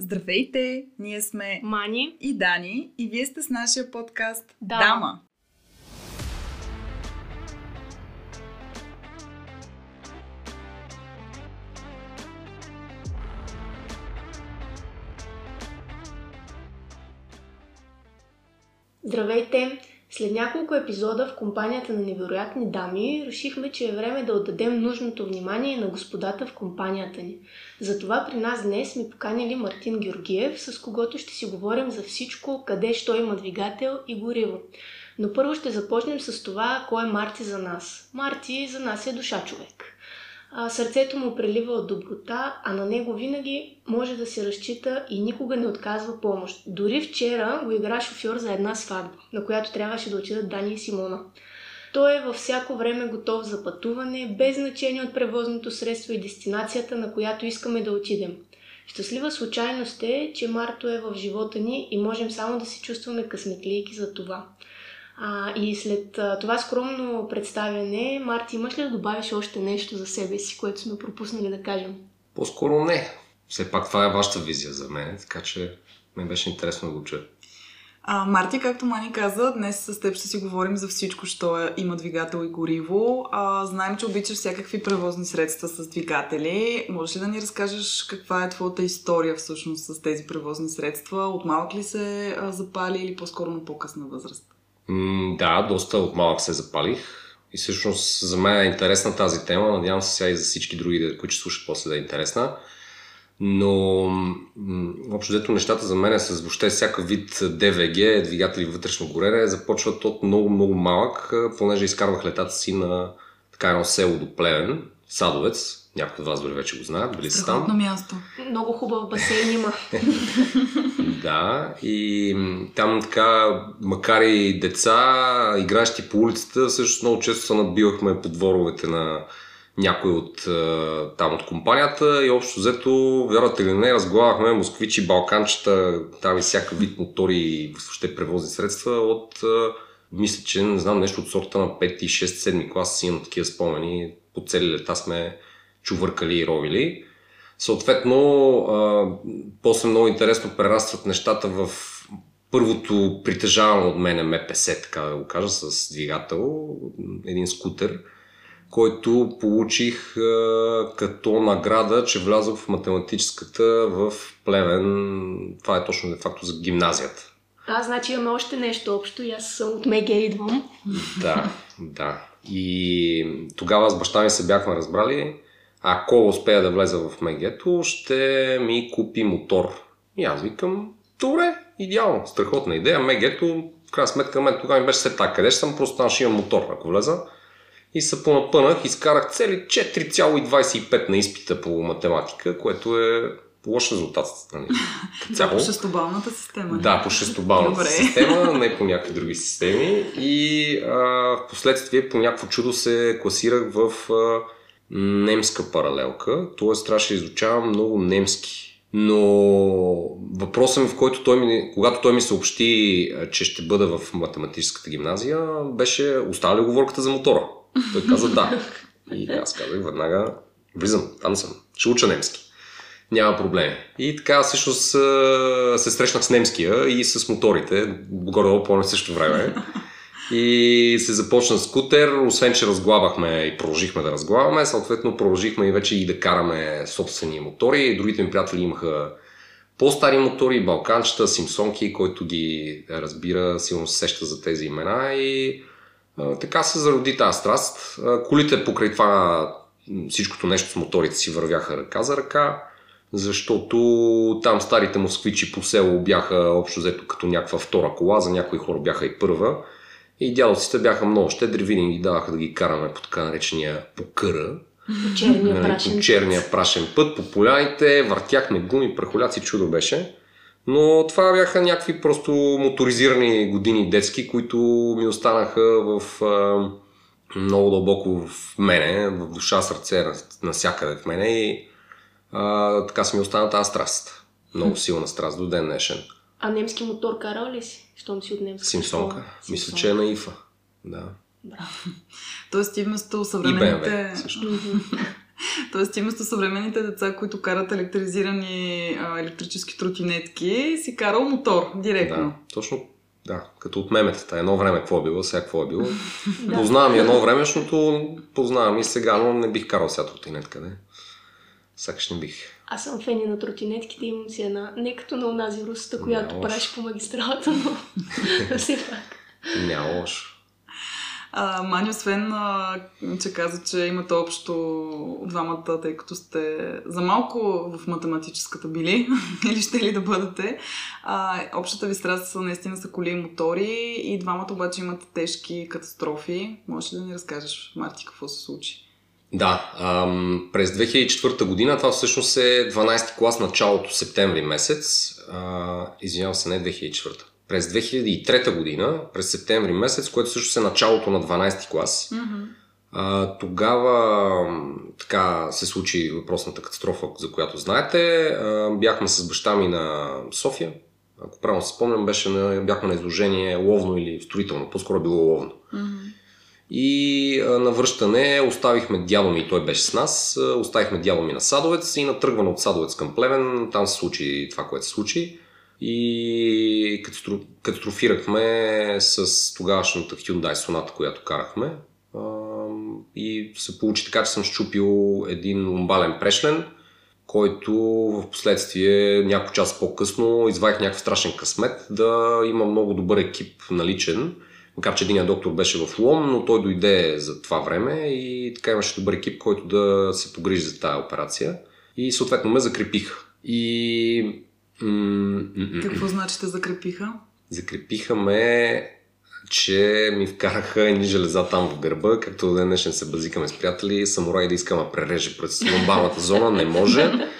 Здравейте! Ние сме Мани и Дани и вие сте с нашия подкаст Дама. Дама. Здравейте! След няколко епизода в компанията на невероятни дами решихме, че е време да отдадем нужното внимание на господата в компанията ни. Затова при нас днес сме поканили Мартин Георгиев, с когото ще си говорим за всичко, къде що има двигател и гориво. Но първо ще започнем с това, кой е Марти за нас. Марти за нас е душа човек. А, сърцето му прелива от доброта, а на него винаги може да се разчита и никога не отказва помощ. Дори вчера го игра шофьор за една сватба, на която трябваше да отидат Дани и Симона. Той е във всяко време готов за пътуване, без значение от превозното средство и дестинацията, на която искаме да отидем. Щастлива случайност е, че Марто е в живота ни и можем само да се чувстваме късметлийки за това. А, и след а, това скромно представяне, Марти, имаш ли да добавиш още нещо за себе си, което сме пропуснали да кажем? По-скоро не. Все пак това е вашата визия за мен, така че ме беше интересно да го чуя. А, Марти, както Мани каза, днес с теб ще си говорим за всичко, що е, има двигател и гориво. А, знаем, че обичаш всякакви превозни средства с двигатели. Можеш ли да ни разкажеш каква е твоята история всъщност с тези превозни средства? От малък ли се а, запали или по-скоро на по-късна възраст? М, да, доста от малък се запалих. И всъщност за мен е интересна тази тема. Надявам се сега и за всички други, които ще слушат после да е интересна. Но м, общо взето нещата за мен с въобще всякакъв вид ДВГ, двигатели вътрешно горене, започват от много-много малък, понеже изкарвах летата си на така едно село до Плевен, Садовец. Някои от вас дори вече го знаят, били са там. място. Много хубав басейн има. Да, и там така, макар и деца, игращи по улицата, също много често се набивахме по дворовете на някой от там от компанията и общо взето, вярвате или не, разглавахме москвичи, балканчета, там и всякакъв вид мотори и въобще превозни средства от, мисля, че не знам, нещо от сорта на 5, 6, 7 клас си имам такива спомени. По цели лета сме чувъркали и ровили. Съответно, а, после много интересно прерастват нещата в първото притежавано от мене МПС, така да го кажа, с двигател, един скутер, който получих а, като награда, че влязох в математическата в Плевен. Това е точно де факто за гимназията. А, значи имаме още нещо общо и аз съм от Меге идвам. Да, да. И тогава с баща ми се бяхме разбрали, ако успея да влеза в Мегето, ще ми купи мотор. И аз викам, добре, идеално, страхотна идея. Мегето, в крайна сметка, мен тогава ми беше все така, къде ще съм, просто там ще имам мотор, ако влеза. И се понапънах, изкарах цели 4,25 на изпита по математика, което е лош резултат. Нали? като Да, цяло. по шестобалната система. Да, по шестобалната Добре. система, не по някакви други системи. И а, в последствие по някакво чудо се класирах в а, немска паралелка, т.е. трябваше да изучавам много немски. Но въпросът ми, в който той ми, когато той ми съобщи, че ще бъда в математическата гимназия, беше остава ли оговорката за мотора? Той каза да. И аз казах веднага, влизам, там съм, ще уча немски. Няма проблеми. И така всъщност се срещнах с немския и с моторите, горе-долу по също време. И се започна скутер, освен че разглабахме и продължихме да разглабаме, съответно продължихме и вече и да караме собствени мотори. Другите ми приятели имаха по-стари мотори, балканчета, симсонки, който ги разбира, силно се сеща за тези имена и а, така се зароди тази страст. А, колите покрай това всичкото нещо с моторите си вървяха ръка за ръка, защото там старите москвичи по село бяха общо взето като някаква втора кола, за някои хора бяха и първа. И дядовците бяха много щедри, винаги даваха да ги караме по така наречения покъра, По черния нали, прашен. по черния прашен път, по поляните, въртяхме гуми, прахоляци, чудо беше. Но това бяха някакви просто моторизирани години детски, които ми останаха в а, много дълбоко в мене, в душа, сърце, насякъде в мене и а, така си ми остана тази страст. Много силна страст до ден днешен. А немски мотор карал ли си? Щом си от немска Симсонка. школа? Мисля, Симсонка. че е на ИФА. Да. Браво. Тоест ти вместо И съвременните... Също. Тоест ти вместо съвременните деца, които карат електризирани а, електрически тротинетки, си карал мотор директно. Да, точно да, като от меметата. Едно време какво е било, сега какво е било. Познавам и едно времешното, познавам и сега, но не бих карал сега тротинетка, не. Сякаш не бих. Аз съм фени на тротинетките, имам си една, не като на онази русата, която Няма правиш по магистралата, но все пак. Няма лошо. А, Мани, освен, а, че каза, че имате общо двамата, тъй като сте за малко в математическата били, или ще ли да бъдете, а, общата ви страст са наистина са коли и мотори и двамата обаче имат тежки катастрофи. Можеш ли да ни разкажеш, Марти, какво се случи? Да, ам, през 2004 година, това всъщност е 12 клас началото септември месец, а, извинявам се, не 2004 през 2003 година, през септември месец, което също е началото на 12 клас. Mm-hmm. А, тогава така се случи въпросната катастрофа, за която знаете. А, бяхме с баща ми на София. Ако правилно се спомням, беше на, бяхме на изложение ловно или строително. По-скоро било ловно. Mm-hmm. И на връщане оставихме дядо ми, той беше с нас, оставихме дядо ми на Садовец и на тръгване от Садовец към Плевен, там се случи това, което се случи и катастрофирахме с тогавашната Hyundai Sonata, която карахме. И се получи така, че съм щупил един ломбален прешлен, който в последствие няколко час по-късно извадих някакъв страшен късмет да има много добър екип наличен. Макар, че един доктор беше в Лом, но той дойде за това време и така имаше добър екип, който да се погрижи за тази операция. И съответно ме закрепиха. И какво значи те закрепиха? Закрепиха ме, че ми вкараха едни железа там в гърба, както днешен се базикаме с приятели, самурай да искам да пререже през ломбалната зона, не може.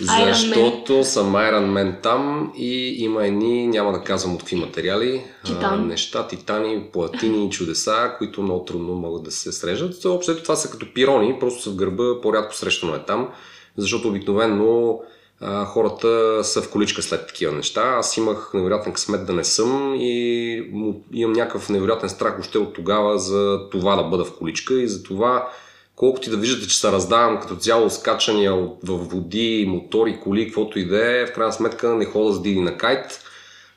Защото съм Iron Man там и има едни, няма да казвам от какви материали, Титан. а, неща, титани, платини чудеса, които много трудно могат да се срежат. Общо това са като пирони, просто са в гърба, по-рядко срещано е там, защото обикновено а, хората са в количка след такива неща. Аз имах невероятен късмет да не съм и имам някакъв невероятен страх още от тогава за това да бъда в количка и за това колкото и да виждате, че се раздавам като цяло скачания в води, мотори, коли, каквото и да е, в крайна сметка не хода с диди на кайт,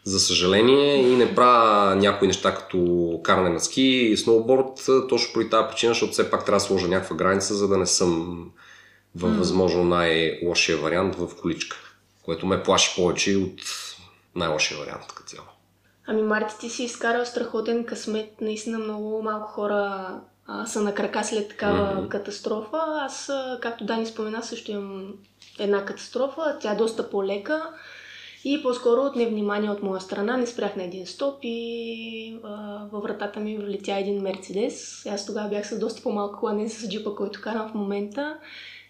за съжаление, и не правя някои неща като каране на ски и сноуборд, точно по тази причина, защото все пак трябва да сложа някаква граница, за да не съм във възможно най-лошия вариант в количка, което ме плаши повече от най-лошия вариант като цяло. Ами Марти, ти си изкарал страхотен късмет. Наистина много малко хора а, са на крака след такава mm-hmm. катастрофа. Аз, както Дани спомена, също имам една катастрофа. Тя е доста по-лека. И по-скоро от невнимание от моя страна не спрях на един стоп и а, във вратата ми влетя един Мерцедес. Аз тогава бях с доста по-малко кола, не с джипа, който карам в момента.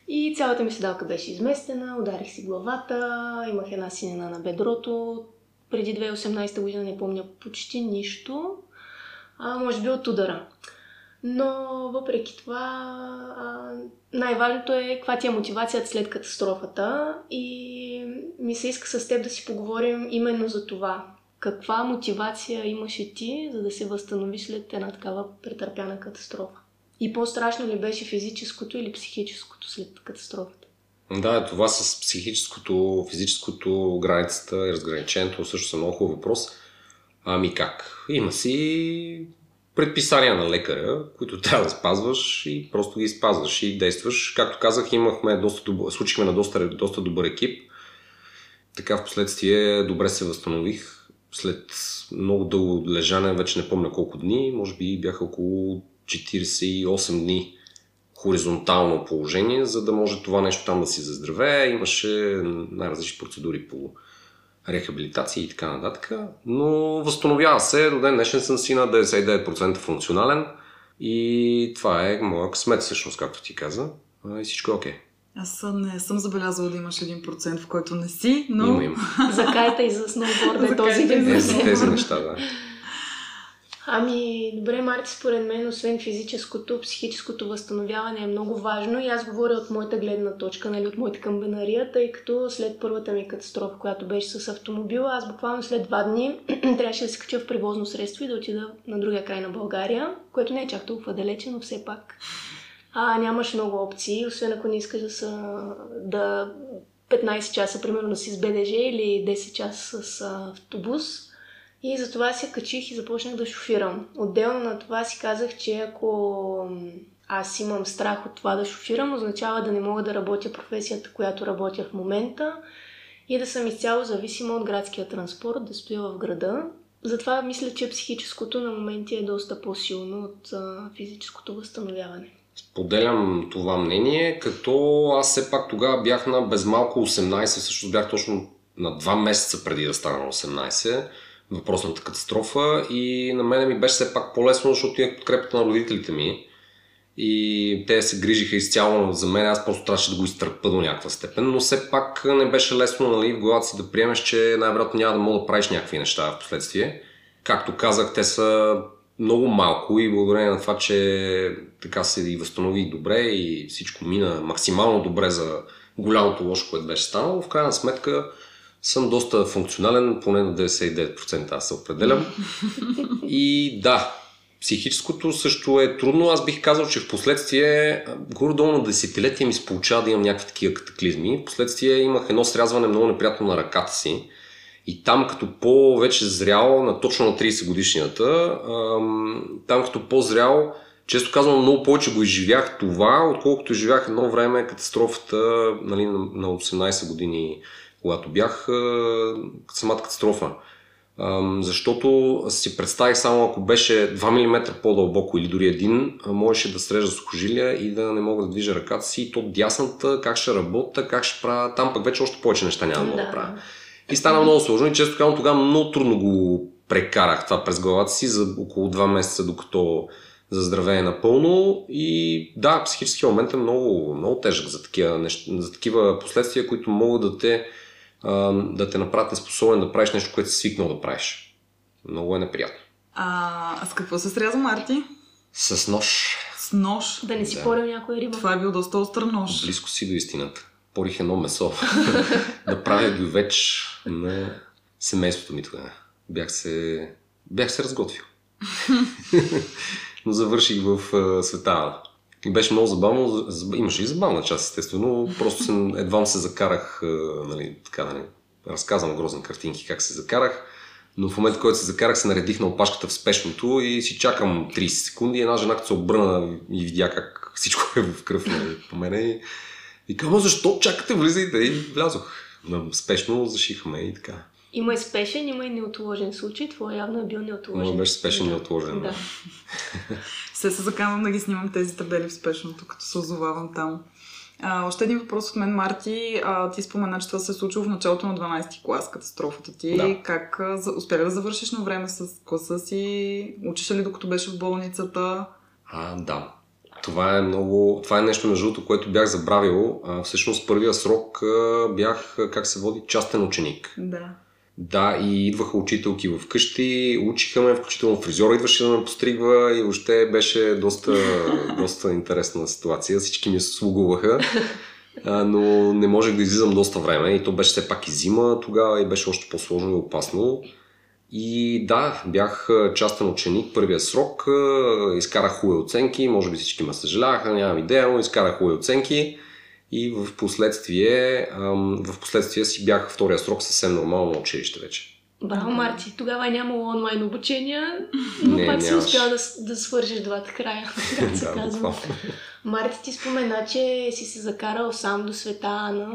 И цялата ми седалка беше изместена, ударих си главата, имах една синена на бедрото. Преди 2018 година не помня почти нищо, а може би от удара. Но въпреки това, най-важното е каква ти е мотивацията след катастрофата и ми се иска с теб да си поговорим именно за това. Каква мотивация имаше ти, за да се възстановиш след една такава претърпяна катастрофа? И по-страшно ли беше физическото или психическото след катастрофата? Да, това с психическото, физическото, границата и разграничението също са много хубав въпрос. Ами как? Има си предписания на лекаря, които трябва да спазваш и просто ги спазваш и действаш. Както казах, имахме доста добър, случихме на доста, доста добър екип. Така в последствие добре се възстанових. След много дълго лежане, вече не помня колко дни, може би бяха около 48 дни хоризонтално положение, за да може това нещо там да си заздравее. Имаше най-различни процедури по рехабилитация и така нататък. Но възстановява се. До ден днешен съм си на 99% функционален. И това е моя късмет, всъщност, както ти каза. И всичко е окей. Okay. Аз не съм забелязала да имаш 1%, в който не си, но... Има, има. за кайта и за сноуборда е този 1%. Е, за тези неща, да. Ами, добре, Марти, според мен, освен физическото, психическото възстановяване е много важно и аз говоря от моята гледна точка, нали, от моята камбенария, тъй като след първата ми катастрофа, която беше с автомобила, аз буквално след два дни трябваше да се кача в превозно средство и да отида на другия край на България, което не е чак толкова далече, но все пак а, нямаш много опции, освен ако не искаш да са да 15 часа, примерно, си с БДЖ или 10 часа с автобус. И затова се качих и започнах да шофирам. Отделно на това си казах, че ако аз имам страх от това да шофирам, означава да не мога да работя професията, която работя в момента и да съм изцяло зависима от градския транспорт, да стоя в града. Затова мисля, че психическото на моменти е доста по-силно от а, физическото възстановяване. Споделям това мнение, като аз все пак тогава бях на без малко 18, всъщност бях точно на 2 месеца преди да стана на 18 въпросната катастрофа и на мен ми беше все пак по-лесно, защото имах подкрепата на родителите ми и те се грижиха изцяло за мен, аз просто трябваше да го изтърпа до някаква степен, но все пак не беше лесно нали, в главата си да приемеш, че най-вероятно няма да мога да правиш някакви неща в последствие. Както казах, те са много малко и благодарение на това, че така се и възстанови добре и всичко мина максимално добре за голямото лошо, което беше станало, в крайна сметка съм доста функционален, поне на 99% аз се определям. И да, психическото също е трудно. Аз бих казал, че в последствие, горе-долу на десетилетия ми се получава да имам някакви такива катаклизми. В последствие имах едно срязване много неприятно на ръката си. И там като по-вече зрял, на точно на 30 годишнината, там като по-зрял, често казвам, много повече го изживях това, отколкото изживях едно време катастрофата нали, на 18 години когато бях самата катастрофа. Защото си представих само ако беше 2 мм по-дълбоко или дори един, можеше да срежа сухожилия и да не мога да движа ръката си. И то дясната, как ще работя, как ще правя. Там пък вече още повече неща няма да да правя. И стана много сложно и често казвам, тогава много трудно го прекарах това през главата си за около 2 месеца, докато заздравее напълно. И да, психически момент е много, много тежък за такива, неща, за такива последствия, които могат да те да те направят неспособен да правиш нещо, което си свикнал да правиш. Много е неприятно. А, с какво се сряза Марти? С нож. С нож? Да не си да. порил някоя риба. Това е бил доста остър нож. Близко си до истината. Порих едно месо. да правя веч на семейството ми тогава. Бях се, бях се разготвил. Но завърших в света и беше много забавно. Имаше и забавна част, естествено. Просто се, едва се закарах, нали, така, нали, разказвам грозни картинки как се закарах. Но в момента, който се закарах, се наредих на опашката в спешното и си чакам 30 секунди. Една жена, като се обърна и видя как всичко е в кръв нали, по мене. И, казвам, защо чакате, влизайте? И влязох. Спешно зашихме и така. Има и спешен, има и неотложен случай. Това явно е бил неотложен. Но беше спешен и неотложен. Да. Се се заканвам да ги снимам тези табели в спешното, като се озовавам там. А, още един въпрос от мен, Марти. А, ти спомена, че това се е случило в началото на 12-ти клас, катастрофата ти. Да. Как успя да завършиш на време с класа си? Учиш ли докато беше в болницата? А, да. Това е много. Това е нещо на жълто, което бях забравил. А, всъщност първия срок а, бях, как се води, частен ученик. Да. Да, и идваха учителки в къщи, учиха ме, включително фризьора идваше да ме постригва и въобще беше доста, доста интересна ситуация. Всички ми се слугуваха, но не можех да излизам доста време и то беше все пак и зима тогава и беше още по-сложно и опасно. И да, бях частен ученик първия срок, изкарах хубави оценки, може би всички ме съжаляваха, нямам идея, но изкарах хубави оценки. И в последствие, в последствие си бях втория срок съвсем нормално на училище вече. Браво, Марти. Тогава е нямало онлайн обучения, но не, пак си успял да, да свържеш двата края, как се да, казва. Марти ти спомена, че си се закарал сам до света Ана.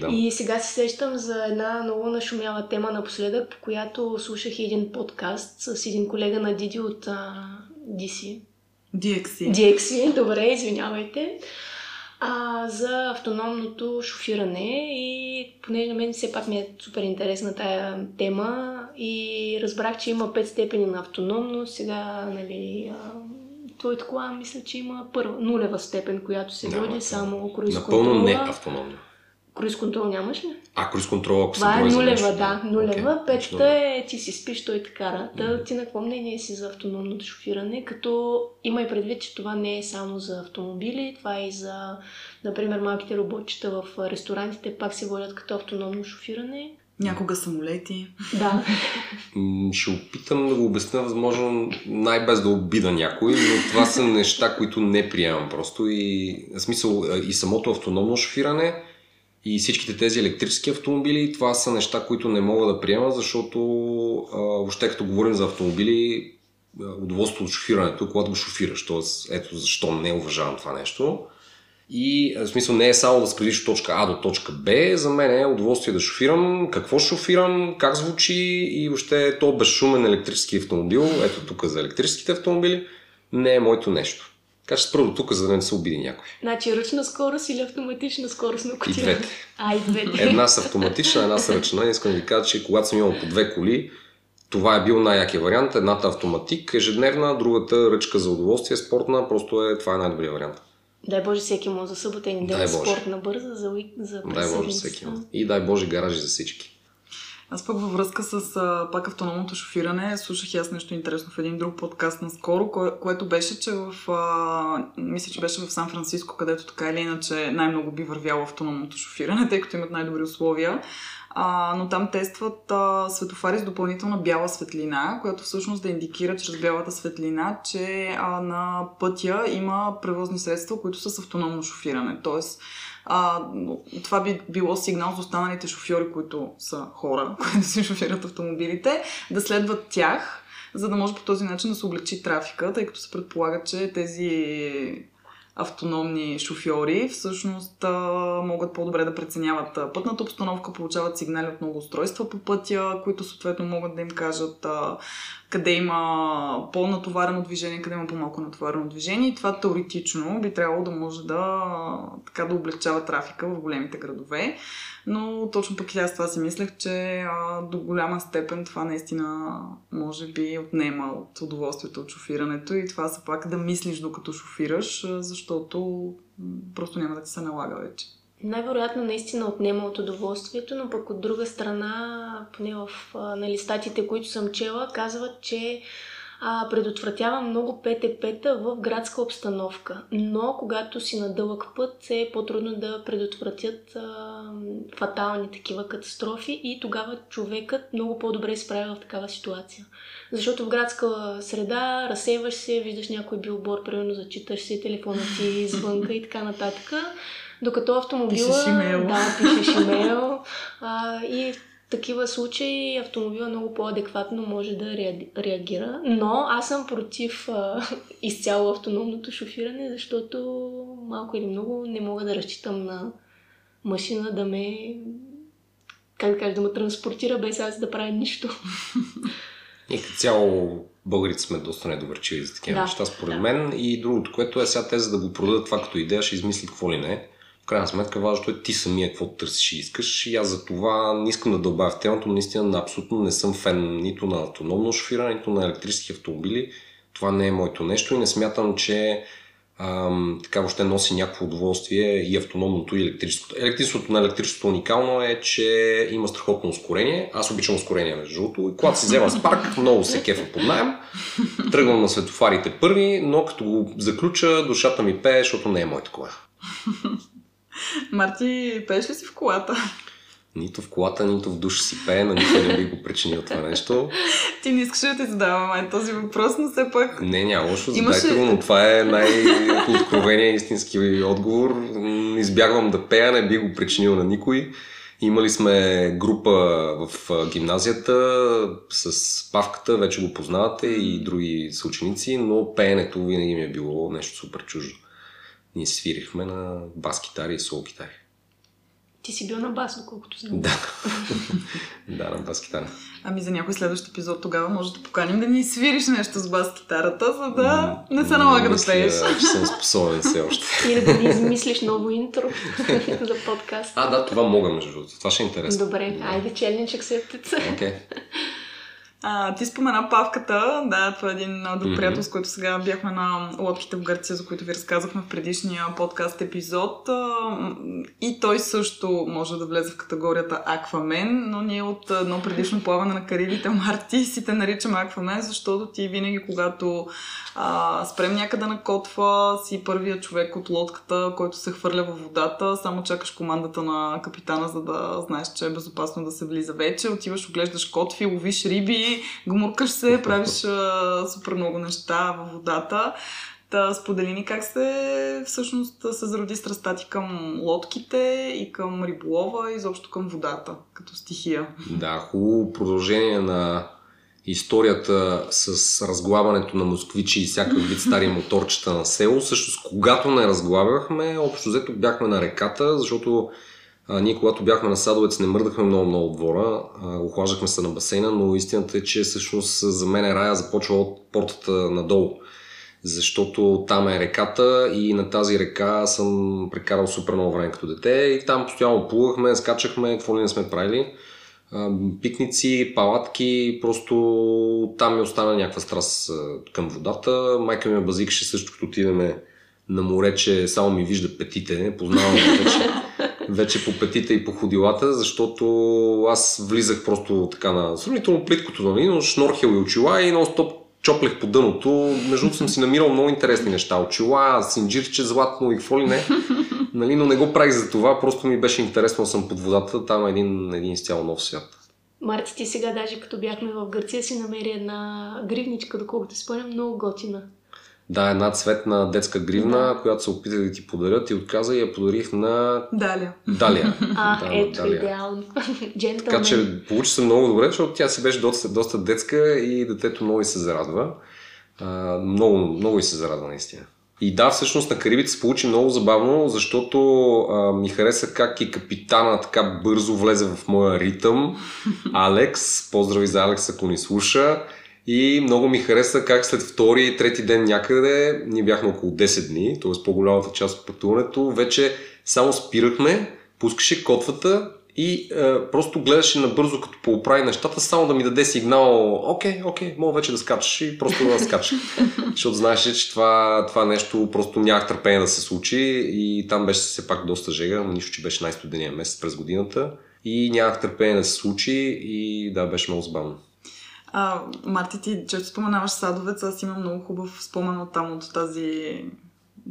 Да. И сега се сещам за една много нашумяла тема напоследък, по която слушах един подкаст с един колега на Диди от uh, DC. DXC. DXC, добре, извинявайте а, за автономното шофиране и понеже на мен все пак ми е супер интересна тая тема и разбрах, че има пет степени на автономност. Сега, нали, а, твоята кола мисля, че има първа, нулева степен, която се води само круиз Напълно не автономно. Круиз контрол нямаш ли? А, круиз контрол, ако Това е нулева, да. Нулева. Okay. Петата е ти си спиш, той те кара. Та, ти на какво мнение си за автономното шофиране? Като има и предвид, че това не е само за автомобили, това е и за, например, малките роботчета в ресторантите пак се водят като автономно шофиране. Някога самолети. Да. Ще опитам да го обясня възможно най-без да обида някой, но това са неща, които не приемам просто и в смисъл и самото автономно шофиране и всичките тези електрически автомобили, това са неща, които не мога да приема, защото а, въобще като говорим за автомобили, удоволствието от шофирането е когато го шофираш. Тоест, ето защо не уважавам това нещо. И в смисъл не е само да спредиш от точка А до точка Б, за мен е удоволствие да шофирам, какво шофирам, как звучи и въобще то безшумен електрически автомобил, ето тук за електрическите автомобили, не е моето нещо. Така че спра до тук, за да не се обиди някой. Значи ръчна скорост или автоматична скорост на И двете. А, и двете. Една с автоматична, една с ръчна. Искам да ви кажа, че когато съм имал по две коли, това е бил най-якия вариант. Едната автоматик, ежедневна, другата ръчка за удоволствие, спортна. Просто е, това е най-добрият вариант. Дай Боже всеки му за събота и неделя спортна бърза за, за Дай Боже всеки му. И дай Боже гаражи за всички. Аз пък във връзка с а, пак автономното шофиране слушах аз нещо интересно в един друг подкаст наскоро, кое, което беше, че в... А, мисля, че беше в Сан Франциско, където така или иначе най-много би вървяло автономното шофиране, тъй като имат най-добри условия. А, но там тестват а, светофари с допълнителна бяла светлина, която всъщност да индикира чрез бялата светлина, че а, на пътя има превозни средства, които са с автономно шофиране. Тоест, а, това би било сигнал за останалите шофьори, които са хора, които си шофират автомобилите, да следват тях, за да може по този начин да се облегчи трафика, тъй като се предполага, че тези автономни шофьори всъщност а, могат по-добре да преценяват пътната обстановка, получават сигнали от много устройства по пътя, които съответно могат да им кажат а, къде има по-натоварено движение, къде има по-малко натоварено движение и това теоретично би трябвало да може да, така, да облегчава трафика в големите градове. Но точно пък и аз това си мислех, че а, до голяма степен това наистина може би отнема от удоволствието от шофирането и това са пак да мислиш докато шофираш, защото просто няма да ти се налага вече. Най-вероятно наистина отнема от удоволствието, но пък от друга страна, поне в нали, статите, които съм чела, казват, че а, предотвратява много ПТП-та в градска обстановка. Но когато си на дълъг път е по-трудно да предотвратят а, фатални такива катастрофи и тогава човекът много по-добре справя в такава ситуация. Защото в градска среда разсейваш се, виждаш някой билбор, примерно зачиташ си телефона ти звънка и така нататък. Докато автомобила... Пишеш имейл. Да, пишеш имейл. А, и в такива случаи автомобила много по-адекватно може да реагира. Но аз съм против а, изцяло автономното шофиране, защото малко или много не мога да разчитам на машина да ме как да кажа, да ме транспортира без аз да правя нищо. И като цяло българите сме доста недоверчиви за такива да, неща, според да. мен. И другото, което е сега те, за да го продадат това като идея, ще измислят какво ли не крайна сметка важното е ти самия какво търсиш и искаш. И аз за това не искам да дълбая в темата, но наистина абсолютно не съм фен нито на автономно шофиране, нито на електрически автомобили. Това не е моето нещо и не смятам, че ам, така въобще носи някакво удоволствие и автономното и електрическото. Електричеството на електричеството уникално е, че има страхотно ускорение. Аз обичам ускорение между другото. И когато си взема спарк, много се кефа под найем. Тръгвам на светофарите първи, но като го заключа, душата ми пее, защото не е моята кола. Марти, пееш ли си в колата? Нито в колата, нито в душ си пее, на никой не би го причинил това нещо. Ти не искаш да ти задавам този въпрос, но все пак... Не, няма лошо, Имаше... задайте го, но това е най-откровения истински отговор. Избягвам да пея, не би го причинил на никой. Имали сме група в гимназията с павката, вече го познавате и други съученици, но пеенето винаги ми е било нещо супер чуждо ние свирихме на бас-китари и сол-китари. Ти си бил на бас, доколкото знам. Да. да, на бас-китара. Ами за някой следващ епизод тогава може да поканим да ни свириш нещо с бас-китарата, за да не се налага да пееш. че съм способен все още. Или да ни измислиш ново интро за подкаст. А, да, това мога между другото. Това ще е интересно. Добре, айде, челлендж accepted. Окей. Okay. А, ти спомена павката, да, това е един друг Мгм. приятел, с който сега бяхме на лодките в Гърция, за които ви разказахме в предишния подкаст епизод. А, и той също може да влезе в категорията Аквамен, но ние от едно предишно плаване на Карибите, Марти, си те наричаме Аквамен, защото ти винаги, когато а, спрем някъде на котва, си първият човек от лодката, който се хвърля във водата, само чакаш командата на капитана, за да знаеш, че е безопасно да се влиза вече. Отиваш, оглеждаш котви, ловиш риби, гмуркаш се, правиш а, супер много неща във водата. Та сподели ни как се всъщност се зароди страстта ти към лодките и към риболова и изобщо към водата, като стихия. Да, хубаво продължение на историята с разглабването на москвичи и всякакъв вид стари моторчета на село. Всъщност, когато не разглабяхме, общо взето бяхме на реката, защото а, ние когато бяхме на Садовец не мърдахме много-много от двора, а, охлаждахме се на басейна, но истината е, че всъщност за мен рая започва от портата надолу. Защото там е реката и на тази река съм прекарал супер много време като дете и там постоянно плувахме, скачахме, какво ли не сме правили пикници, палатки, просто там ми остана някаква страст към водата. Майка ми ме базикаше също, като отидеме на море, че само ми вижда петите, познавам вече, вече по петите и по ходилата, защото аз влизах просто така на сравнително плиткото, нали, но шнорхел и очила и нон-стоп чоплех по дъното. Между съм си намирал много интересни неща. Очила, синджирче, златно и какво ли не. Нали, но не го правих за това, просто ми беше интересно съм под водата, там е един, един изцяло нов свят. Марти, ти сега даже като бяхме в Гърция си намери една гривничка, доколкото спомням, много готина. Да, една цветна детска гривна, Да. която се опитах да ти подаря, ти отказа и я подарих на Даля. Далия. А, Да, ето, Далия. идеално. Джентълмен. Така че получи се много добре, защото тя си беше доста, доста детска и детето много и се зарадва. А, много, много и се зарадва наистина. И да, всъщност на Карибите се получи много забавно, защото а, ми хареса как и капитана така бързо влезе в моя ритъм. Алекс, поздрави за Алекс, ако ни слуша. И много ми хареса как след втори и трети ден някъде, ние бяхме около 10 дни, т.е. по-голямата част от пътуването, вече само спирахме, пускаше котвата и е, просто гледаше набързо като пооправи нещата, само да ми даде сигнал, окей, окей, мога вече да скачаш и просто да скачаш. Защото знаеше, че това, това нещо просто нямах търпение да се случи и там беше все пак доста жега, но нищо, че беше най-студения месец през годината и нямах търпение да се случи и да, беше много забавно. А, Марти, ти често споменаваш Садовец, аз имам много хубав спомен от там, от тази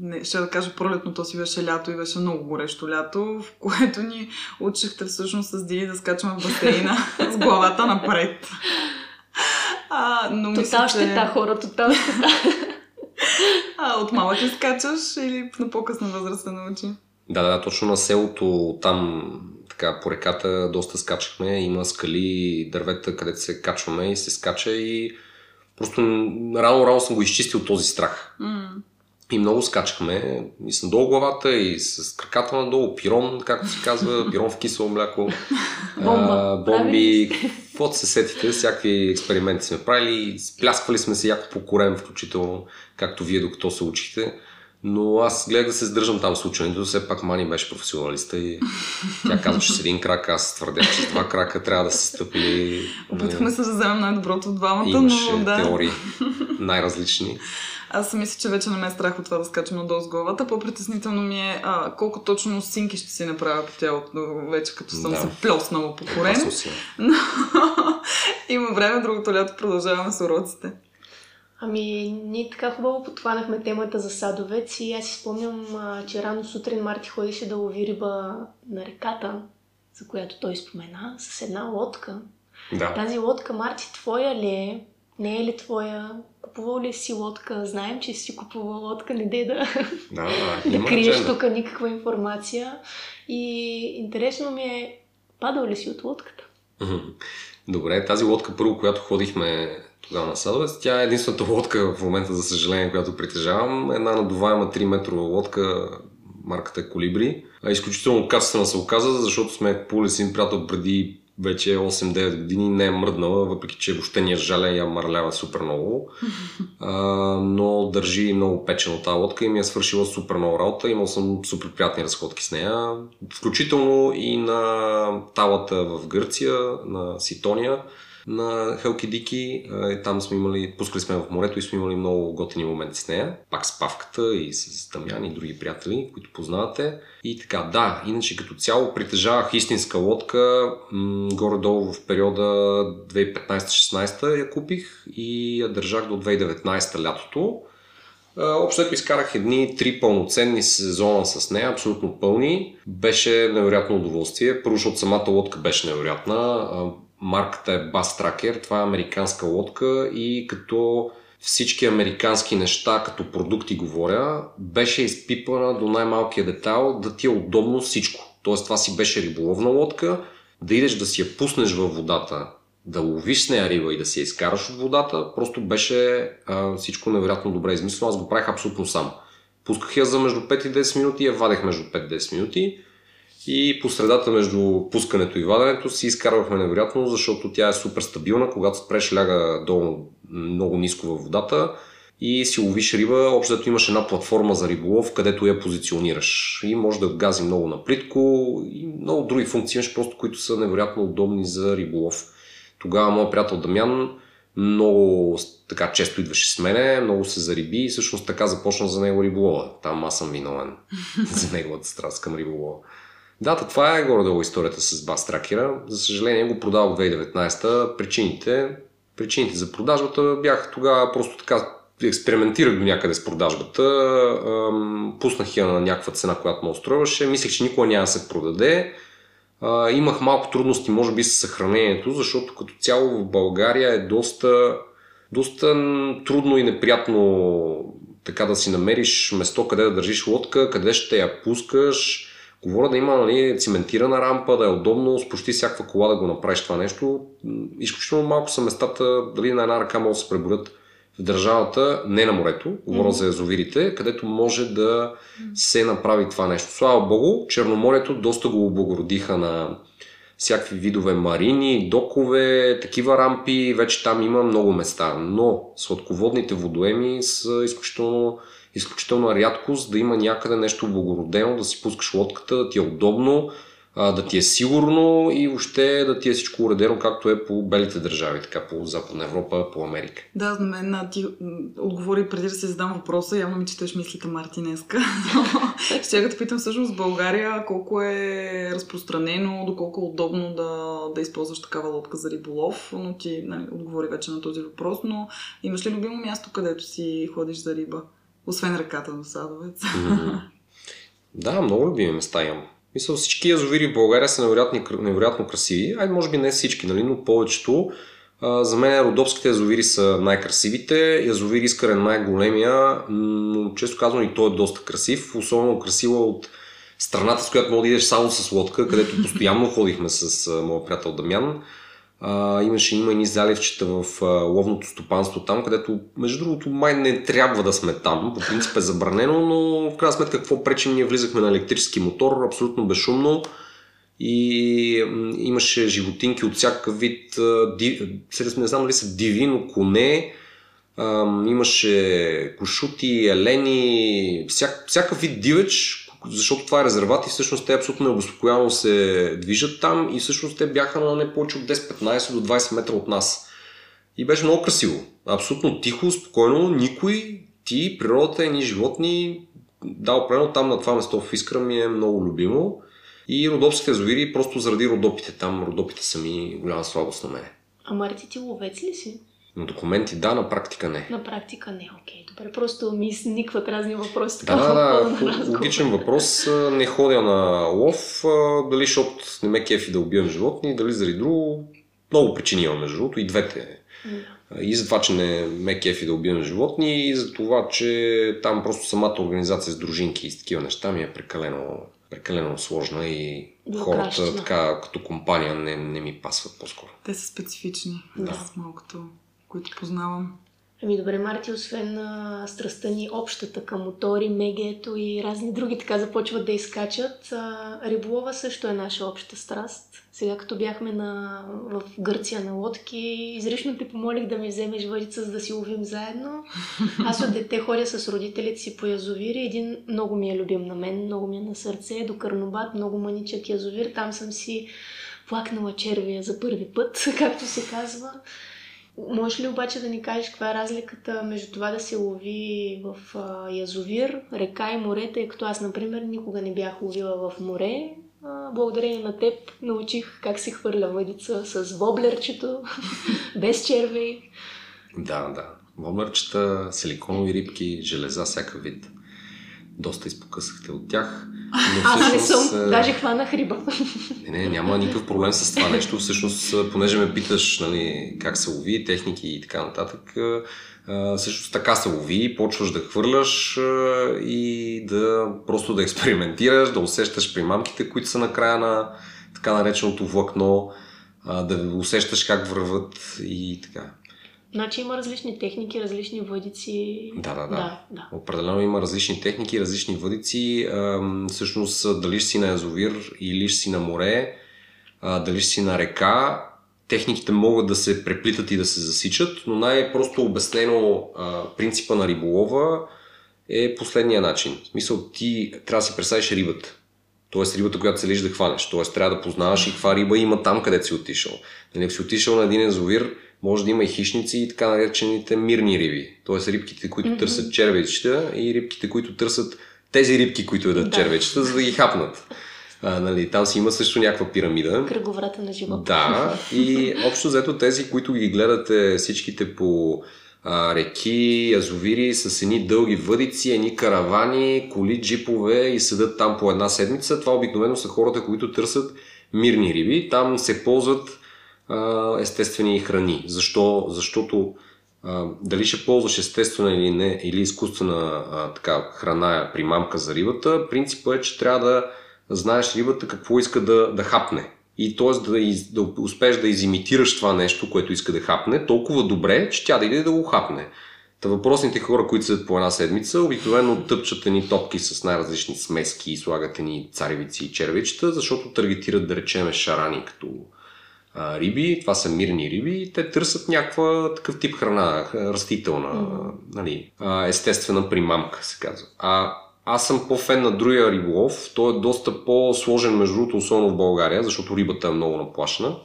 не, ще да кажа пролетно, то си беше лято и беше много горещо лято, в което ни учихте всъщност с Дини да скачаме в басейна с главата напред. А, но мисля, Тотал че... щета, хора, тотал щета. А, от малък ли скачаш или на по-късна възраст се научи? Да, да, точно на селото там така по реката доста скачахме, има скали, дървета, където се качваме и се скача и просто рано-рано съм го изчистил този страх. М. И много скачахме, и с надолу главата, и с краката надолу, пирон, както се казва, пирон в кисело мляко, а, бомби, каквото се сетите, всякакви експерименти сме правили, сплясквали сме се яко по корем, включително, както вие докато се учихте. Но аз гледах да се сдържам там с ученето, все пак Мани беше професионалиста и тя казваше с един крак, аз твърдях, че с два крака трябва да се стъпили. Опитахме се да вземем най-доброто от двамата, Имаше но да. теории най-различни. Аз мисля, че вече не ме е страх от това да скачам надолу с главата. По-притеснително ми е а, колко точно синки ще си направя по тялото, вече като съм Да. се плеснала по си. Но има време, другото лято продължаваме с уроците. Ами, ние така хубаво подхванахме темата за садовец и аз си спомням, а, че рано сутрин Марти ходеше да лови риба на реката, за която той спомена, с една лодка. Да. Тази лодка, Марти, твоя ли е? Не е ли твоя? Купувал ли си лодка? Знаем, че си купувал лодка, не дей да, Да, да криеш тук никаква информация. И интересно ми е, падал ли си от лодката? Добре, тази лодка първо, която ходихме тогава на Садовец, тя е единствената лодка в момента, за съжаление, която притежавам. Една надуваема 3 метрова лодка, марката е Колибри. Изключително качествена се оказа, защото сме купували с един приятел преди вече 8-9 години, не е мръднала, въпреки че въобще ни е жаля и я мърлява супер много. А, но държи много печено тази лодка и ми е свършила супер много работа. Имал съм супер приятни разходки с нея. Включително и на талата в Гърция, на Ситония. На Хелки Дики. Там сме имали, пускали сме в морето и сме имали много готини моменти с нея. Пак с Павката и с Дамян и други приятели, които познавате. И така, да, иначе като цяло притежавах истинска лодка. М- горе-долу в периода 2015-16 я купих и я държах до 2019 лятото. Общо ето изкарах едни три пълноценни сезона с нея, абсолютно пълни. Беше невероятно удоволствие. Първо, защото самата лодка беше невероятна. Марката е Bass Tracker, това е американска лодка и като всички американски неща, като продукти говоря, беше изпипана до най-малкия детайл да ти е удобно всичко. Тоест това си беше риболовна лодка, да идеш да си я пуснеш във водата да ловиш с нея риба и да си я изкараш от водата, просто беше а, всичко невероятно добре измислено. Аз го правих абсолютно сам. Пусках я за между 5 и 10 минути я вадех между 5 и 10 минути. И по средата между пускането и ваденето си изкарвахме невероятно, защото тя е супер стабилна. Когато спреш, ляга долу много ниско във водата и си ловиш риба. Общото имаш една платформа за риболов, където я позиционираш. И може да гази много на плитко и много други функции имаш, просто които са невероятно удобни за риболов. Тогава моят приятел Дамян много така често идваше с мене, много се зариби и всъщност така започна за него риболова. Там аз съм виновен за неговата страст към риболова. Да, това е горе-долу историята с Бастракера. За съжаление го продава в 2019. Причините, причините за продажбата бяха тогава просто така експериментирах до някъде с продажбата, пуснах я на някаква цена, която ме устроиваше. Мислех, че никога няма да се продаде имах малко трудности, може би, с съхранението, защото като цяло в България е доста, доста трудно и неприятно така да си намериш место, къде да държиш лодка, къде ще я пускаш. Говоря да има нали, циментирана рампа, да е удобно, с почти всякаква кола да го направиш това нещо. Изключително малко са местата, дали на една ръка могат да се преборят в държавата, не на морето, говоря mm-hmm. за язовирите, където може да се направи това нещо. Слава Богу, Черноморието доста го облагородиха на всякакви видове марини, докове, такива рампи, вече там има много места. Но сладководните водоеми са изключително, изключително рядкост да има някъде нещо облагородено, да си пускаш лодката, да ти е удобно, да ти е сигурно и въобще да ти е всичко уредено както е по белите държави, така по Западна Европа, по Америка. Да, за мен ти отговори преди да се задам въпроса, явно ми четеш мислите Мартинеска. Ще да питам всъщност в България колко е разпространено, доколко е удобно да, да използваш такава лодка за риболов, но ти нали, отговори вече на този въпрос, но имаш ли любимо място, където си ходиш за риба? Освен ръката на Садовец. Да, много любими места имам. Мисля, всички язовири в България са невероятно, невероятно красиви. Ай, може би не всички, нали, но повечето. А, за мен родопските язовири са най-красивите. Язовир Искър е най-големия, но често казвам и той е доста красив. Особено красива от страната, с която мога да идеш само с лодка, където постоянно ходихме с моят приятел Дамян. А, имаше има и заливчета в а, ловното стопанство там, където между другото май не трябва да сме там, по принцип е забранено, но в крайна сметка какво пречим, ние влизахме на електрически мотор, абсолютно безшумно. И м, имаше животинки от всякакъв вид, а, ди, не знам дали са диви, но коне, а, имаше кошути, елени, всяк, всякакъв вид дивеч, защото това е резерват и всъщност те абсолютно необезпокоявано се движат там и всъщност те бяха на не повече от 10-15 до 20 метра от нас. И беше много красиво. Абсолютно тихо, спокойно, никой, ти, природата, едни животни. Да, определено там на това место в Искра ми е много любимо. И родопските язовири, просто заради родопите. Там родопите са ми голяма слабост на мене. А Марти, ти ловец ли си? На документи да, на практика не. На практика не, окей. Добре, просто ми сникват разни въпроси. Да, да, да. Логичен въпрос. Не ходя на лов, дали защото не ме кефи да убивам животни, дали заради друго. Много причини има, между другото, и двете. Да. И за това, че не ме кефи да убивам животни, и за това, че там просто самата организация с дружинки и с такива неща ми е прекалено, прекалено сложна и хората така като компания не, не ми пасват по-скоро. Те са специфични, да. с малкото които познавам. Ами добре, Марти, освен а, страстта ни общата към мотори, мегето и разни други така започват да изкачат, а, риболова също е наша обща страст. Сега като бяхме на, в Гърция на лодки, изрично ти помолих да ми вземеш въжица, за да си ловим заедно. Аз от дете ходя с родителите си по язовири. Един много ми е любим на мен, много ми е на сърце, до Карнобат, много маничък язовир. Там съм си плакнала червия за първи път, както се казва. Можеш ли обаче да ни кажеш каква е разликата между това да се лови в а, язовир, река и море, тъй като аз, например, никога не бях ловила в море. А, благодарение на теб научих как се хвърля въдица с воблерчето, без червей. Да, да. Воблерчета, силиконови рибки, железа, всяка вид. Доста изпокъсахте от тях. Но Аз не съм, даже хванах риба. Не, не, няма никакъв проблем с това нещо. Всъщност, понеже ме питаш нали, как се лови, техники и така нататък, всъщност така се лови, почваш да хвърляш и да просто да експериментираш, да усещаш примамките, които са на края на така нареченото влакно, да усещаш как върват и така. Значи има различни техники, различни въдици. Да, да, да. да, да. Определено има различни техники, различни въдици. всъщност, дали си на язовир или си на море, дали си на река, техниките могат да се преплитат и да се засичат, но най-просто обяснено принципа на риболова е последния начин. В смисъл, ти трябва да си представиш рибата. Тоест рибата, която целиш да хванеш. Тоест трябва да познаваш и каква риба има там, където си отишъл. Нали, ако си отишъл на един язовир, може да има и хищници и така наречените мирни риби. Тоест рибките, които mm-hmm. търсят червечета и рибките, които търсят тези рибки, които едат да. червечета, за да ги хапнат. А, нали, там си има също някаква пирамида. Кръговрата на живота. Да, и общо взето тези, които ги гледате всичките по а, реки, язовири с едни дълги въдици, едни каравани, коли, джипове и седат там по една седмица. Това обикновено са хората, които търсят мирни риби. Там се ползват а, естествени храни. Защо? Защото дали ще ползваш естествена или не, или изкуствена така, храна, примамка за рибата, принципът е, че трябва да знаеш рибата какво иска да, да хапне. И т.е. Да, из, да успееш да изимитираш това нещо, което иска да хапне, толкова добре, че тя да иде да го хапне. Та въпросните хора, които седят по една седмица, обикновено тъпчат ни топки с най-различни смески и слагат ни царевици и червичета, защото таргетират, да речеме, шарани като а, риби. Това са мирни риби и те търсят някаква такъв тип храна, растителна, mm-hmm. нали, а, естествена примамка, се казва. А аз съм по-фен на другия риболов. Той е доста по-сложен, между другото, особено в България, защото рибата е много наплашна.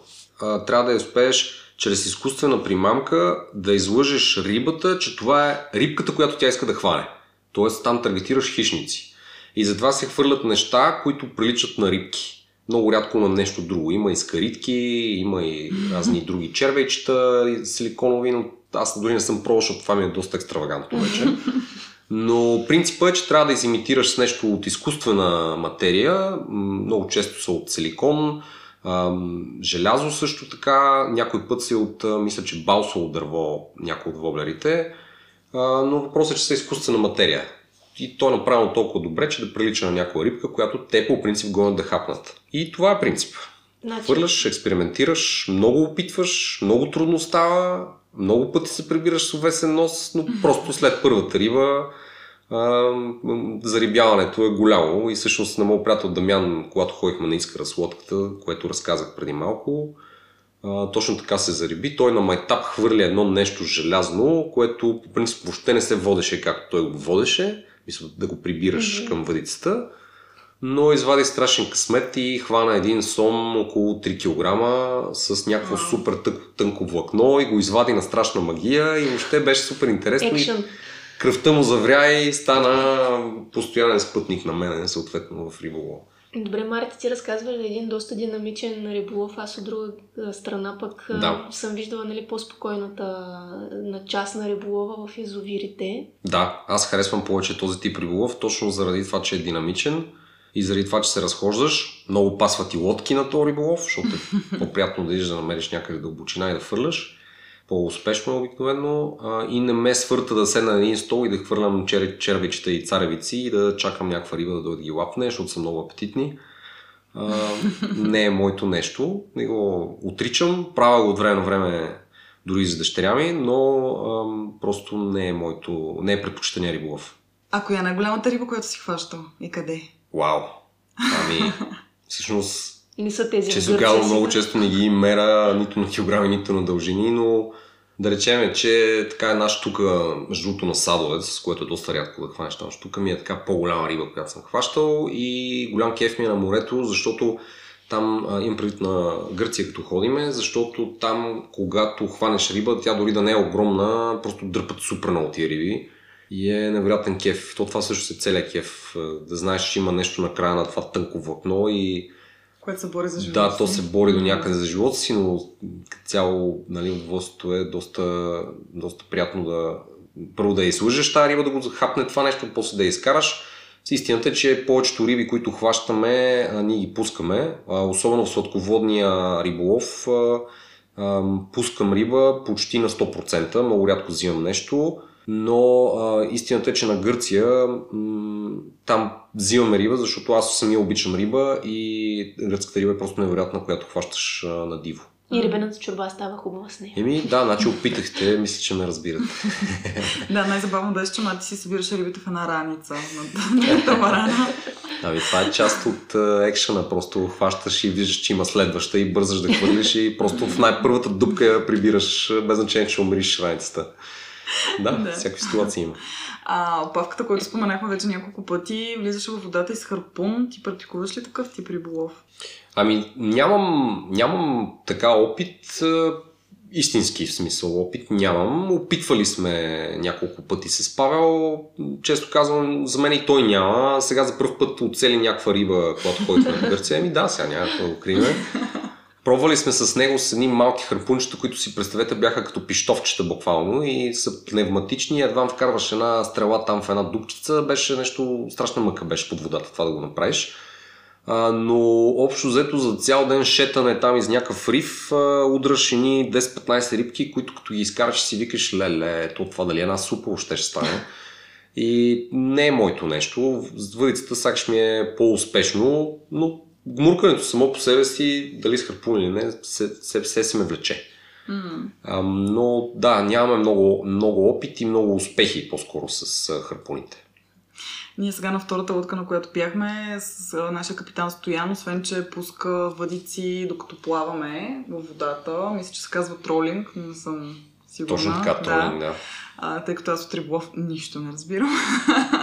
А, трябва да я успееш чрез изкуствена примамка да излъжеш рибата, че това е рибката, която тя иска да хване. Тоест там таргетираш хищници. И затова се хвърлят неща, които приличат на рибки. Много рядко на нещо друго. Има и скаритки, има и разни други червейчета, силиконови, но аз дори не съм пробвал, защото това ми е доста екстравагантно вече. Но принципът е, че трябва да изимитираш с нещо от изкуствена материя. Много често са от силикон, желязо също така, някой път си от, мисля, че балсово дърво, някои от воблерите, но въпросът е, че са изкуствена материя. И то е направено толкова добре, че да прилича на някоя рибка, която те по принцип гонят да хапнат. И това е принцип. Значи... Хвърляш, експериментираш, много опитваш, много трудно става, много пъти се прибираш с увесен нос, но просто след първата риба а, зарибяването е голямо и всъщност на моят приятел Дамян, когато ходихме на Искра с лодката, което разказах преди малко, а, точно така се зариби. Той на майтап хвърли едно нещо желязно, което по принцип въобще не се водеше както той го водеше, мисля да го прибираш mm-hmm. към въдицата, но извади страшен късмет и хвана един сом около 3 кг с някакво wow. супер тънко влакно и го извади на страшна магия и въобще беше супер интересно. Action. И кръвта му завря и стана постоянен спътник на мен, съответно в риболов. Добре, Марти, ти разказваш за един доста динамичен риболов. Аз от друга страна пък да. съм виждала нали, по-спокойната на част на риболова в язовирите. Да, аз харесвам повече този тип риболов, точно заради това, че е динамичен и заради това, че се разхождаш. Много пасват и лодки на този риболов, защото е по-приятно да идеш да намериш някъде дълбочина и да фърляш по-успешно обикновено а, и не ме свърта да седна на един стол и да хвърлям чер, червичета и царевици и да чакам някаква риба да дойде да ги лапне, защото са много апетитни. А, не е моето нещо. Не го отричам, правя го от време на време дори за дъщеря ми, но а, просто не е моето, не е предпочитания риболов. А коя е най-голямата риба, която си хващал и къде? Вау! Ами, всъщност не са тези Често казвам, много често не ги мера нито на килограми, нито на дължини, но да речем, че така една штука, между другото на садовец, с което е доста рядко да хванеш тази штука, ми е така по-голяма риба, която съм хващал и голям кеф ми е на морето, защото Там а, имам предвид на Гърция, като ходиме, защото там, когато хванеш риба, тя дори да не е огромна, просто дърпат супер много тия риби. И е невероятен кеф. То това също се целият кеф. Да знаеш, че има нещо на края на това тънко влакно и което се бори за живота Да, то се бори до някъде за живота си, но цяло нали, удоволствието е доста, доста приятно да първо да излъжеш тази риба, да го хапне това нещо, после да я изкараш. Истината е, че повечето риби, които хващаме, ние ги пускаме, особено в сладководния риболов. Пускам риба почти на 100%, много рядко взимам нещо но а, истината е, че на Гърция м- там взимаме риба, защото аз самия обичам риба и гръцката риба е просто невероятна, която хващаш а, на диво. И рибената чорба става хубава с нея. Еми, да, значи опитахте, мисля, че ме разбирате. да, най-забавно беше, че мати си събираше рибите в една раница на таварана. Ами, това е част от екшена. Просто хващаш и виждаш, че има следваща и бързаш да хвърлиш и просто в най-първата дупка я прибираш, без значение, че умриш раницата да, да, всякакви ситуации има. А опавката, който споменахме вече няколко пъти, влизаше в водата и с харпун. Ти практикуваш ли такъв тип риболов? Ами, нямам, нямам така опит, истински в смисъл опит нямам. Опитвали сме няколко пъти се Павел. Често казвам, за мен и той няма. Сега за първ път оцели някаква риба, когато ходихме в Гърция. Ами да, сега няма да го криме. Пробвали сме с него с едни малки харпунчета, които си представете бяха като пиштовчета буквално и са пневматични. Едва вкарваш една стрела там в една дупчица. Беше нещо, страшна мъка беше под водата това да го направиш. А, но общо взето за цял ден шетане там из някакъв риф, а, удраш ни 10-15 рибки, които като ги изкараш си викаш, леле, то това дали една супа още ще стане. И не е моето нещо. Въдицата сакаш ми е по-успешно, но гмуркането само по себе си, дали с харпун или не, се, се, се, се ме влече. Mm. А, но да, нямаме много, много опит и много успехи по-скоро с а, харпуните. Ние сега на втората лодка, на която бяхме, с нашия капитан Стоян, освен че пуска въдици докато плаваме във водата, мисля, че се казва тролинг, но не съм сигурна. Точно така, тролинг, да. да. А, тъй като аз от риболов нищо не разбирам.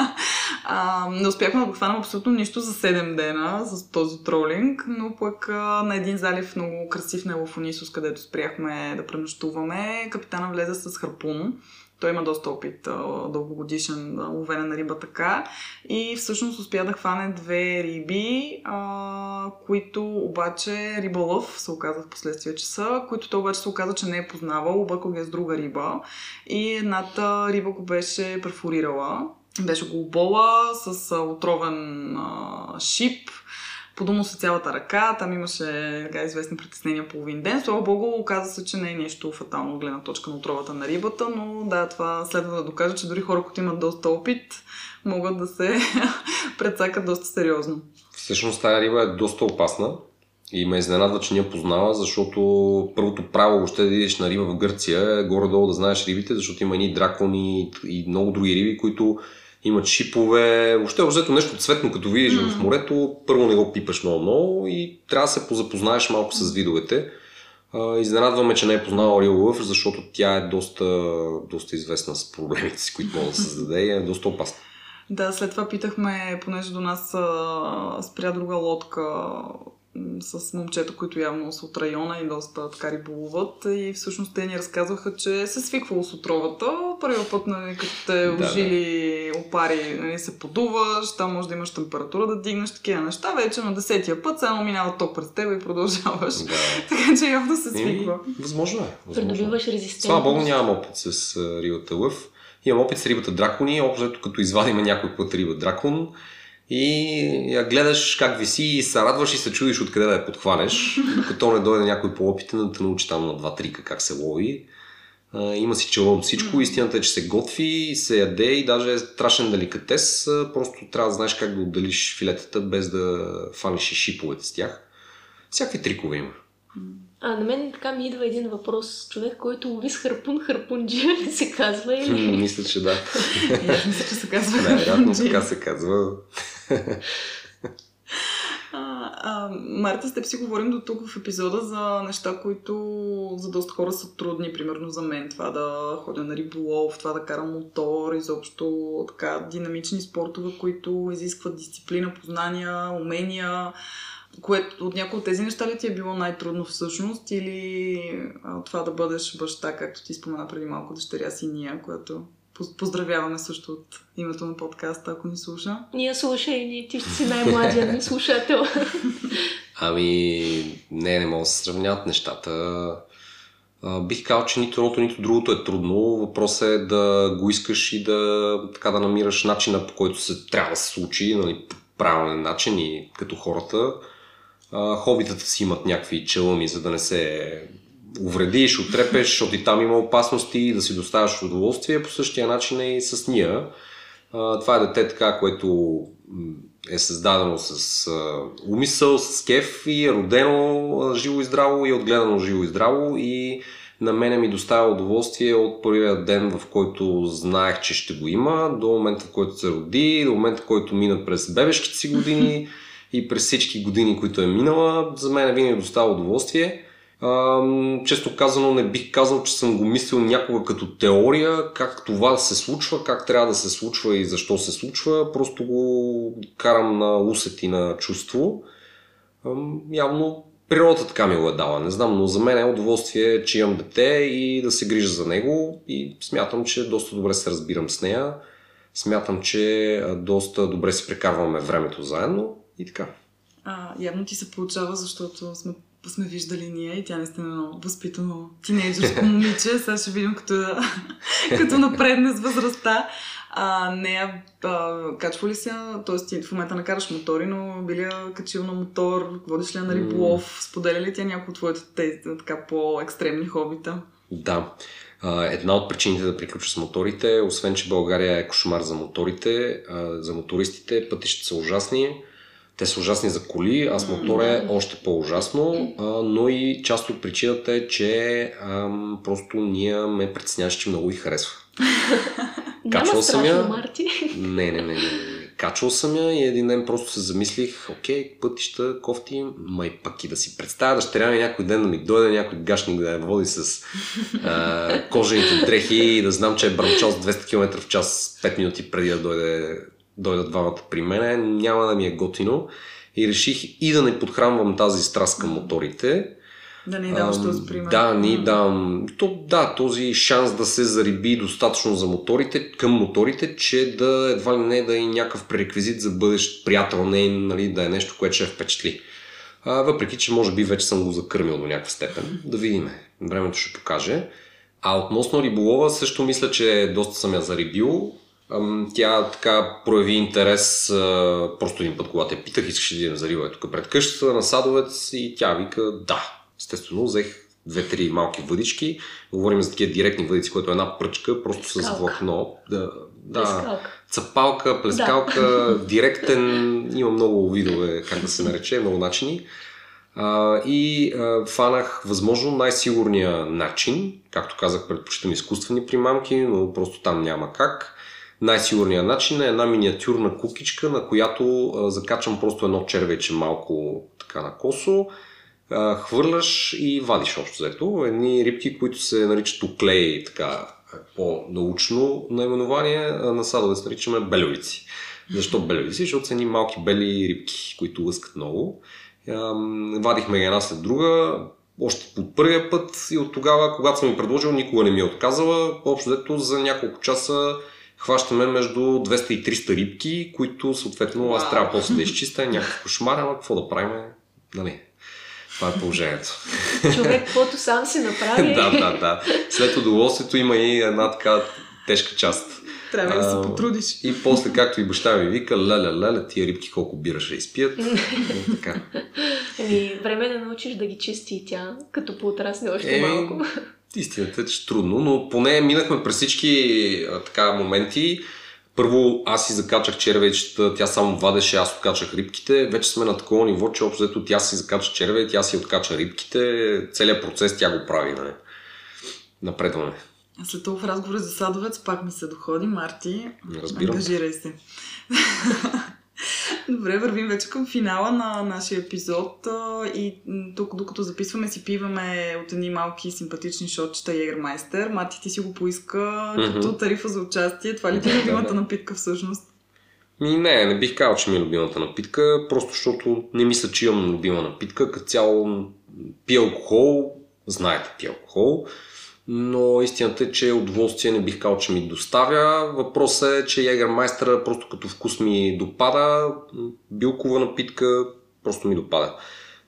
А, не успяхме да го хванем абсолютно нищо за 7 дена с този тролинг, но пък а, на един залив много красив на Елофонисус, където спряхме да пренощуваме, капитана влезе с харпун. Той има доста опит, дългогодишен ловене на риба така. И всъщност успя да хване две риби, а, които обаче риболъв се оказа в последствие, че са, които той обаче се оказа, че не е познавал, объркал ги с друга риба. И едната риба го беше перфорирала беше го с а, отровен а, шип. Подумал се цялата ръка, там имаше така, известни притеснения половин ден. Слава Богу, оказа се, че не е нещо фатално гледна точка на отровата на рибата, но да, това следва да докажа, че дори хора, които имат доста опит, могат да се предсакат доста сериозно. Всъщност тази риба е доста опасна и ме изненадва, че ние познава, защото първото право още да идеш на риба в Гърция е горе-долу да знаеш рибите, защото има и дракони и много други риби, които имат шипове, въобще взето нещо цветно, като видиш mm. в морето, първо не го пипаш много-много и трябва да се позапознаеш малко с видовете. Изненадваме, че не е познала Real Love, защото тя е доста, доста известна с проблемите си, които може да създаде и е доста опасна. Да, след това питахме, понеже до нас спря друга лодка с момчета, които явно са от района и доста така риболуват. И всъщност те ни разказваха, че се свиквало с отровата. Първият път, нали, като те ожили да, опари, нали, се подуваш, там може да имаш температура да дигнеш такива неща. Вече на десетия път само минава ток през теб и продължаваш. Да. така че явно се свиква. И, възможно е. Възможно. Придобиваш резистентност. Слава Богу, нямам опит с рибата лъв. Имам опит с рибата дракони, общо като извадим някой път риба дракон и я гледаш как виси и се радваш и се чудиш откъде да я подхванеш, докато не дойде някой по-опитен да те научи там на два трика как се лови. А, има си чело всичко, истината е, че се готви, се яде и даже е страшен деликатес, просто трябва да знаеш как да отделиш филетата без да фаниш и шиповете с тях. Всякакви трикове има. А на мен така ми идва един въпрос. Човек, който лови с харпун, харпунджия ли се казва или? Мисля, че да. мисля, че се казва Най-вероятно така се казва. Марта, с теб си говорим до тук в епизода за неща, които за доста хора са трудни. Примерно за мен това да ходя на риболов, това да карам мотор, изобщо така динамични спортове, които изискват дисциплина, познания, умения което от някои от тези неща ли ти е било най-трудно всъщност или а, това да бъдеш баща, както ти спомена преди малко, дъщеря си Ния, която поздравяваме също от името на подкаста, ако ни слуша. Ние слушай, ни, ти си най-младия ни слушател. Ами, не, не мога да се сравняват нещата. А, бих казал, че нито едното, нито другото е трудно. Въпросът е да го искаш и да, така, да намираш начина по който се трябва да се случи, нали, по правилен начин и като хората. А, хобитата си имат някакви челъми, за да не се увредиш, отрепеш, защото и там има опасности, да си доставяш удоволствие. По същия начин е и с ния. Това е дете така, което е създадено с умисъл, с кеф и е родено живо и здраво и е отгледано живо и здраво и на мене ми доставя удоволствие от първия ден, в който знаех, че ще го има, до момента, в който се роди, до момента, в който мина през бебешките си години и през всички години, които е минала. За мен винаги доставя удоволствие. Често казано не бих казал, че съм го мислил някога като теория, как това се случва, как трябва да се случва и защо се случва. Просто го карам на усет и на чувство. Явно природата така ми го е дала, не знам, но за мен е удоволствие, че имам дете и да се грижа за него и смятам, че доста добре се разбирам с нея. Смятам, че доста добре си прекарваме времето заедно и така. А, явно ти се получава, защото сме сме виждали ние и тя наистина е много възпитано тинейджърско момиче. Сега ще видим като, като напредне с възрастта. А, нея а, качва ли се, т.е. ти в момента накараш мотори, но били качил на мотор, водиш ли на риболов, споделя ли тя някои от твоите тези така по-екстремни хобита? Да. Една от причините да приключа с моторите, освен че България е кошмар за моторите, за мотористите, пътищата са ужасни, те са ужасни за коли, а с мотора е още по-ужасно, а, но и част от причината е, че а, просто ние ме притесняваш, че много и харесва. Качвал съм я. Марти. Не, не, не, не. Качвал съм я и един ден просто се замислих, окей, пътища, кофти, май пък и да си представя дъщеря ми някой ден да ми дойде някой гашник да я води с а, кожените дрехи и да знам, че е бръмчал с 200 км в час 5 минути преди да дойде дойдат двамата при мене, няма да ми е готино. И реших и да не подхранвам тази страст към моторите. Да не даваш този пример. Да, не дам. То, да, този шанс да се зариби достатъчно за моторите, към моторите, че да едва ли не да е някакъв пререквизит за бъдещ приятел, не нали, да е нещо, което ще впечатли. А, въпреки, че може би вече съм го закърмил до някаква степен. Да видим. Времето ще покаже. А относно риболова също мисля, че доста съм я зарибил. Тя така прояви интерес просто един път, когато я питах, искаше да идем за риба тук пред къщата на Садовец и тя вика да. Естествено, взех две-три малки въдички. Говорим за такива директни въдици, което е една пръчка, просто с влакно. Да, да, плескалка. цапалка, плескалка, да. директен, има много видове, как да се нарече, много начини. А, и а, фанах възможно най-сигурния начин. Както казах, предпочитам изкуствени примамки, но просто там няма как най-сигурният начин е една миниатюрна кукичка, на която а, закачам просто едно червече малко така на косо, а, хвърляш и вадиш общо взето. Едни рибки, които се наричат оклей, така по-научно наименование, на садовец наричаме белевици. Защо белевици? Защото са едни малки бели рибки, които лъскат много. Вадихме една след друга, още по първия път и от тогава, когато съм ми предложил, никога не ми е отказала. Общо взето за няколко часа хващаме между 200 и 300 рибки, които съответно аз трябва после да изчистя някакъв кошмар, ама какво да правим, нали? Това е положението. Човек, каквото сам си направи. да, да, да. След удоволствието има и една така тежка част. Трябва да се потрудиш. И после, както и баща ми вика, леле, леле, тия рибки колко бира ще изпият. и така. Еми, време е да научиш да ги чисти и тя, като поотрасне още е, малко. Истината е, че трудно, но поне минахме през всички а, така моменти. Първо аз си закачах червечета, тя само вадеше, аз откачах рибките. Вече сме на такова ниво, че общо взето тя си закача черве, тя си откача рибките. Целият процес тя го прави. Нали? Напредваме. След това в разговор за садовец пак ми се доходи. Марти, Разбирам. ангажирай се. Добре, вървим вече към финала на нашия епизод и тук, докато записваме, си пиваме от едни малки симпатични шотчета Егермайстер. Мати ти си го поиска mm-hmm. като тарифа за участие. Това ли ти е любимата напитка всъщност? Ми не, не бих казал, че ми е любимата напитка, просто защото не мисля, че имам любима напитка. Като цяло пия алкохол, знаете, пия алкохол, но истината е, че удоволствие не бих казал, че ми доставя. Въпросът е, че Ягермайстера просто като вкус ми допада, билкова напитка просто ми допада.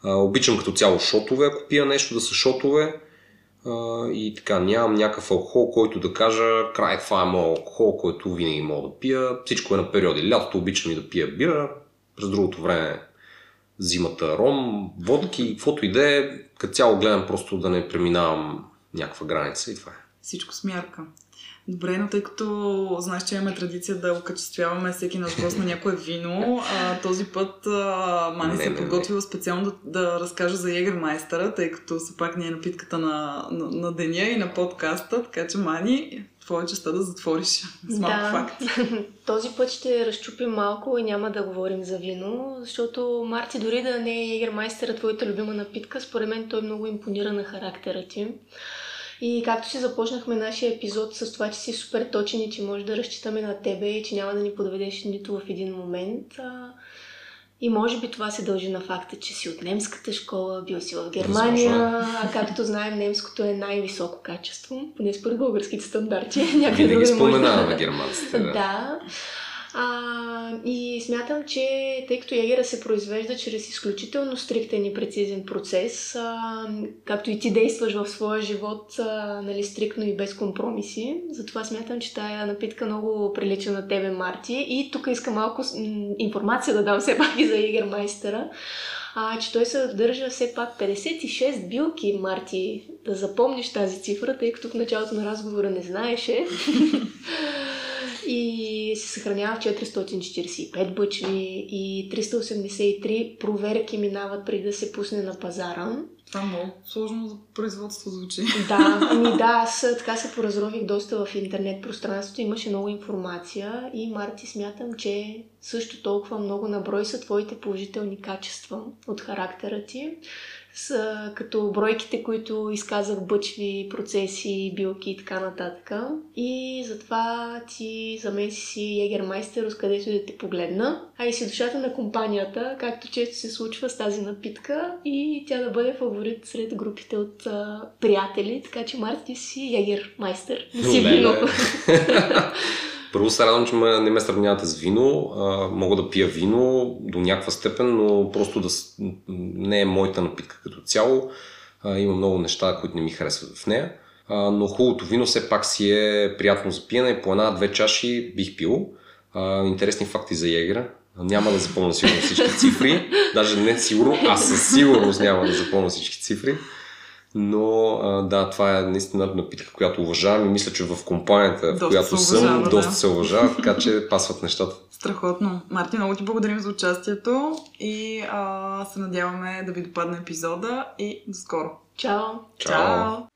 Обичам като цяло шотове, ако пия нещо да са шотове. И така, нямам някакъв алкохол, който да кажа, край, това е моят алкохол, който винаги мога да пия. Всичко е на периоди. Лятото обичам и да пия бира, през другото време зимата ром, водки, каквото и да е. Като цяло гледам просто да не преминавам някаква граница и това е. Всичко с мярка. Добре, но тъй като знаеш, че имаме традиция да окачествяваме всеки наш гост на някое вино, а, този път а, Мани се е подготвила специално да, да разкаже за Егермайстера, тъй като все пак не е напитката на, на, на деня и на подкаста, така че Мани, твоя честа да затвориш с малко да. факти. Този път ще разчупим малко и няма да говорим за вино, защото Марти дори да не е Егермайстера, твоята любима напитка, според мен той много импонира на характера ти. И както си започнахме нашия епизод с това, че си супер точен и че може да разчитаме на тебе и че няма да ни подведеш нито в един момент. А, и може би това се дължи на факта, че си от немската школа, бил си в Германия, а както знаем, немското е най-високо качество, поне според българските стандарти. Винаги споменаваме германците. Да. да. А, и смятам, че тъй като ягера се произвежда чрез изключително стриктен и прецизен процес, а, както и ти действаш в своя живот а, нали, стриктно и без компромиси, затова смятам, че тая напитка много прилича на тебе, Марти. И тук искам малко информация да дам все пак и за Егермайстера а, че той съдържа все пак 56 билки, Марти. Да запомниш тази цифра, тъй като в началото на разговора не знаеше. и се съхранява в 445 бъчви и 383 проверки минават преди да се пусне на пазара. Това много сложно за производство звучи. Да, ами да, аз така се поразрових доста в интернет пространството, имаше много информация и Марти смятам, че също толкова много наброй са твоите положителни качества от характера ти са като бройките, които изказах бъчви, процеси, билки и така нататък. И затова ти за мен си егермайстер, откъдето да те погледна. А и си душата на компанията, както често се случва с тази напитка и тя да бъде фаворит сред групите от а, приятели, така че Марти си егермайстер. Не си вино. Първо се радвам, че не ме сравнявате с вино. А, мога да пия вино до някаква степен, но просто да не е моята напитка като цяло. А, има много неща, които не ми харесват в нея. А, но хубавото вино все пак си е приятно за пиене. По една-две чаши бих пил. А, интересни факти за Егера. Няма да запомня сигурно всички цифри. Даже не сигурно, а със сигурност няма да запомня всички цифри. Но а, да, това е наистина напитка, която уважавам и мисля, че в компанията, доста в която съм, уважава, доста да. се уважава, така че пасват нещата. Страхотно. Марти, много ти благодарим за участието и а, се надяваме да ви допадне епизода и до скоро. Чао! Чао! Чао.